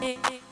Do